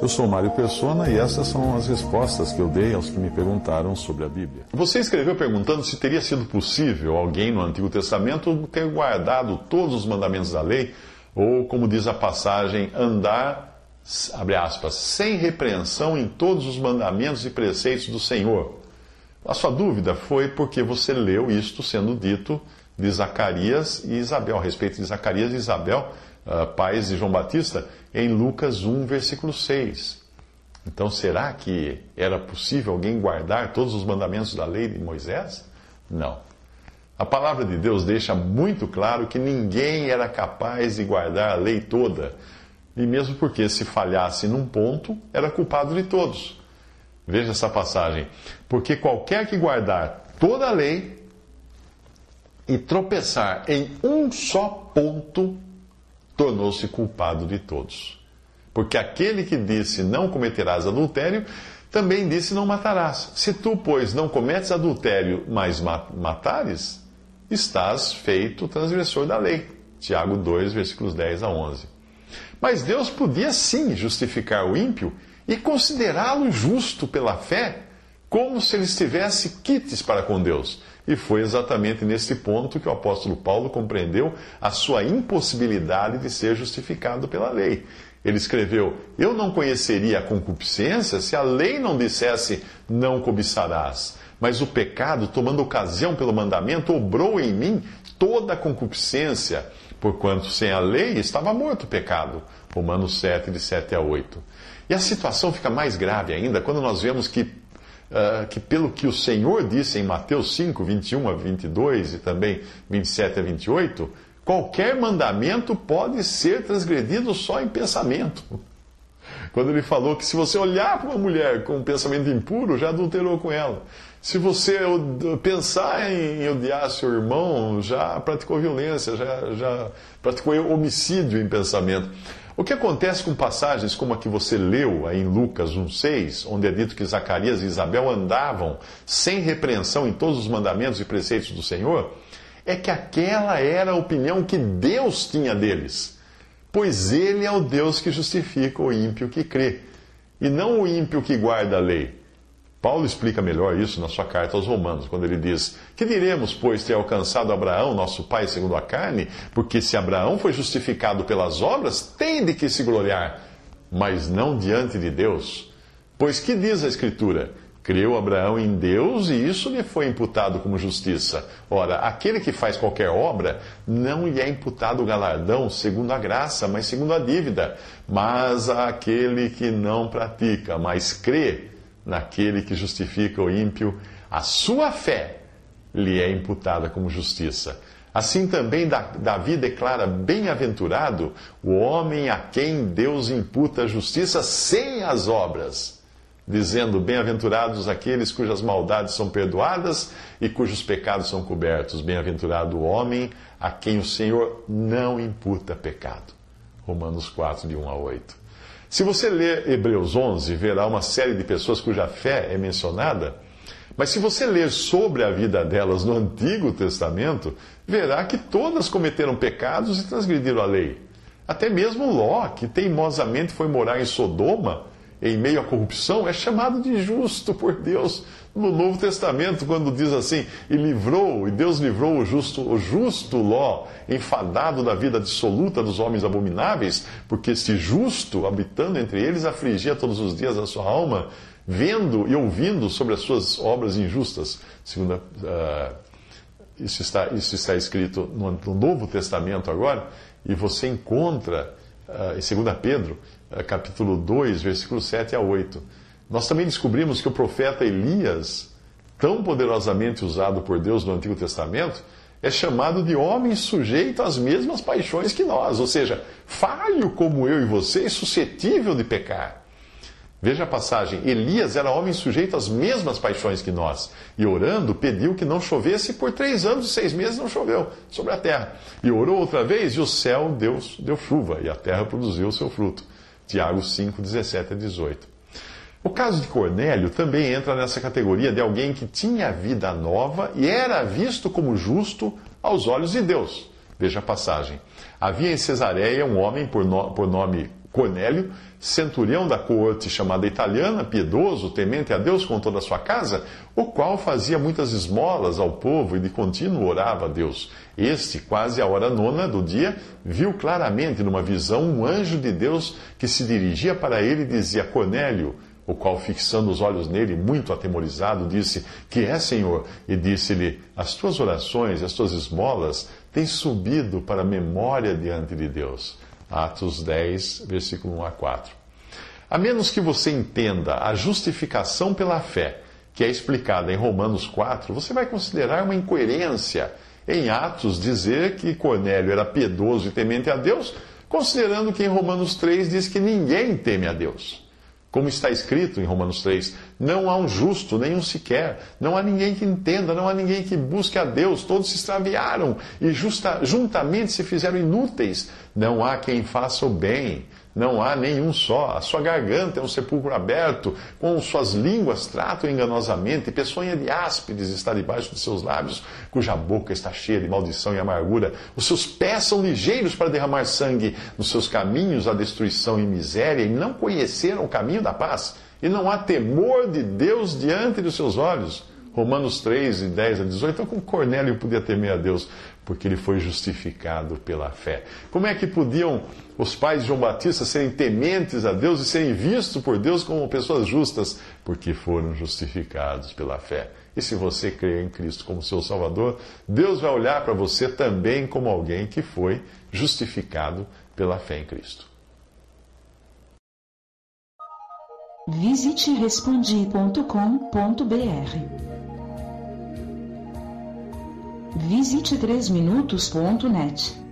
Eu sou Mário Persona e essas são as respostas que eu dei aos que me perguntaram sobre a Bíblia. Você escreveu perguntando se teria sido possível alguém no Antigo Testamento ter guardado todos os mandamentos da lei, ou, como diz a passagem, andar, abre aspas, sem repreensão em todos os mandamentos e preceitos do Senhor. A sua dúvida foi porque você leu isto sendo dito de Zacarias e Isabel, a respeito de Zacarias e Isabel, uh, pais de João Batista, em Lucas 1, versículo 6. Então, será que era possível alguém guardar todos os mandamentos da lei de Moisés? Não. A palavra de Deus deixa muito claro que ninguém era capaz de guardar a lei toda. E mesmo porque se falhasse num ponto, era culpado de todos. Veja essa passagem. Porque qualquer que guardar toda a lei e tropeçar em um só ponto, tornou-se culpado de todos. Porque aquele que disse não cometerás adultério, também disse não matarás. Se tu, pois, não cometes adultério, mas matares, estás feito transgressor da lei. Tiago 2, versículos 10 a 11. Mas Deus podia sim justificar o ímpio e considerá-lo justo pela fé, como se ele estivesse quites para com Deus. E foi exatamente nesse ponto que o apóstolo Paulo compreendeu a sua impossibilidade de ser justificado pela lei. Ele escreveu: Eu não conheceria a concupiscência se a lei não dissesse não cobiçarás. Mas o pecado, tomando ocasião pelo mandamento, obrou em mim toda a concupiscência, porquanto sem a lei estava morto o pecado. Romanos 7, de 7 a 8. E a situação fica mais grave ainda quando nós vemos que uh, que pelo que o Senhor disse em Mateus 5, 21 a 22 e também 27 a 28, qualquer mandamento pode ser transgredido só em pensamento. Quando ele falou que se você olhar para uma mulher com um pensamento impuro, já adulterou com ela. Se você pensar em odiar seu irmão, já praticou violência, já, já praticou homicídio em pensamento. O que acontece com passagens como a que você leu aí em Lucas 1,6, onde é dito que Zacarias e Isabel andavam sem repreensão em todos os mandamentos e preceitos do Senhor, é que aquela era a opinião que Deus tinha deles. Pois Ele é o Deus que justifica o ímpio que crê, e não o ímpio que guarda a lei. Paulo explica melhor isso na sua carta aos Romanos, quando ele diz: Que diremos, pois, ter alcançado Abraão, nosso pai segundo a carne? Porque se Abraão foi justificado pelas obras, tem de que se gloriar, mas não diante de Deus. Pois que diz a Escritura? Creu Abraão em Deus e isso lhe foi imputado como justiça. Ora, aquele que faz qualquer obra, não lhe é imputado o galardão segundo a graça, mas segundo a dívida. Mas aquele que não pratica, mas crê, naquele que justifica o ímpio, a sua fé lhe é imputada como justiça. Assim também Davi declara bem-aventurado o homem a quem Deus imputa justiça sem as obras, dizendo: Bem-aventurados aqueles cujas maldades são perdoadas e cujos pecados são cobertos. Bem-aventurado o homem a quem o Senhor não imputa pecado. Romanos 4, de 1 a 8. Se você ler Hebreus 11, verá uma série de pessoas cuja fé é mencionada, mas se você ler sobre a vida delas no Antigo Testamento, verá que todas cometeram pecados e transgrediram a lei. Até mesmo Ló, que teimosamente foi morar em Sodoma, em meio à corrupção, é chamado de justo por Deus no Novo Testamento, quando diz assim: e livrou, e Deus livrou o justo, o justo Ló, enfadado da vida dissoluta dos homens abomináveis, porque este justo, habitando entre eles, afligia todos os dias a sua alma, vendo e ouvindo sobre as suas obras injustas. Segundo, uh, isso, está, isso está escrito no, no, Novo Testamento agora, e você encontra uh, em 2 Pedro, uh, capítulo 2, versículos 7 a 8 nós também descobrimos que o profeta Elias, tão poderosamente usado por Deus no Antigo Testamento, é chamado de homem sujeito às mesmas paixões que nós, ou seja, falho como eu e você e suscetível de pecar. Veja a passagem: Elias era homem sujeito às mesmas paixões que nós, e orando pediu que não chovesse, e por três anos e seis meses não choveu sobre a terra. E orou outra vez, e o céu deu, deu chuva, e a terra produziu o seu fruto. Tiago 5, 17 a 18. O caso de Cornélio também entra nessa categoria de alguém que tinha vida nova e era visto como justo aos olhos de Deus. Veja a passagem. Havia em Cesareia um homem por, no, por nome Cornélio, centurião da coorte chamada italiana, piedoso, temente a Deus com toda a sua casa, o qual fazia muitas esmolas ao povo e de contínuo orava a Deus. Este, quase à hora nona do dia, viu claramente numa visão um anjo de Deus que se dirigia para ele e dizia: Cornélio, o qual, fixando os olhos nele, muito atemorizado, disse: Que é, Senhor? E disse-lhe: As tuas orações as tuas esmolas têm subido para a memória diante de Deus. Atos 10, versículo 1 a 4. A menos que você entenda a justificação pela fé, que é explicada em Romanos 4, você vai considerar uma incoerência em Atos dizer que Cornélio era piedoso e temente a Deus, considerando que em Romanos 3 diz que ninguém teme a Deus. Como está escrito em Romanos 3, não há um justo, nenhum sequer, não há ninguém que entenda, não há ninguém que busque a Deus, todos se extraviaram e justa, juntamente se fizeram inúteis, não há quem faça o bem, não há nenhum só. A sua garganta é um sepulcro aberto, com suas línguas tratam enganosamente, peçonha de áspides está debaixo de seus lábios, cuja boca está cheia de maldição e amargura. Os seus pés são ligeiros para derramar sangue, nos seus caminhos a destruição e miséria, e não conheceram o caminho da paz. E não há temor de Deus diante dos seus olhos. Romanos 3, de 10 a 18. Então, como Cornélio podia temer a Deus? Porque ele foi justificado pela fé. Como é que podiam os pais de João Batista serem tementes a Deus e serem vistos por Deus como pessoas justas? Porque foram justificados pela fé. E se você crê em Cristo como seu Salvador, Deus vai olhar para você também como alguém que foi justificado pela fé em Cristo. Visite respondi.com.br Visite 3minutos.net.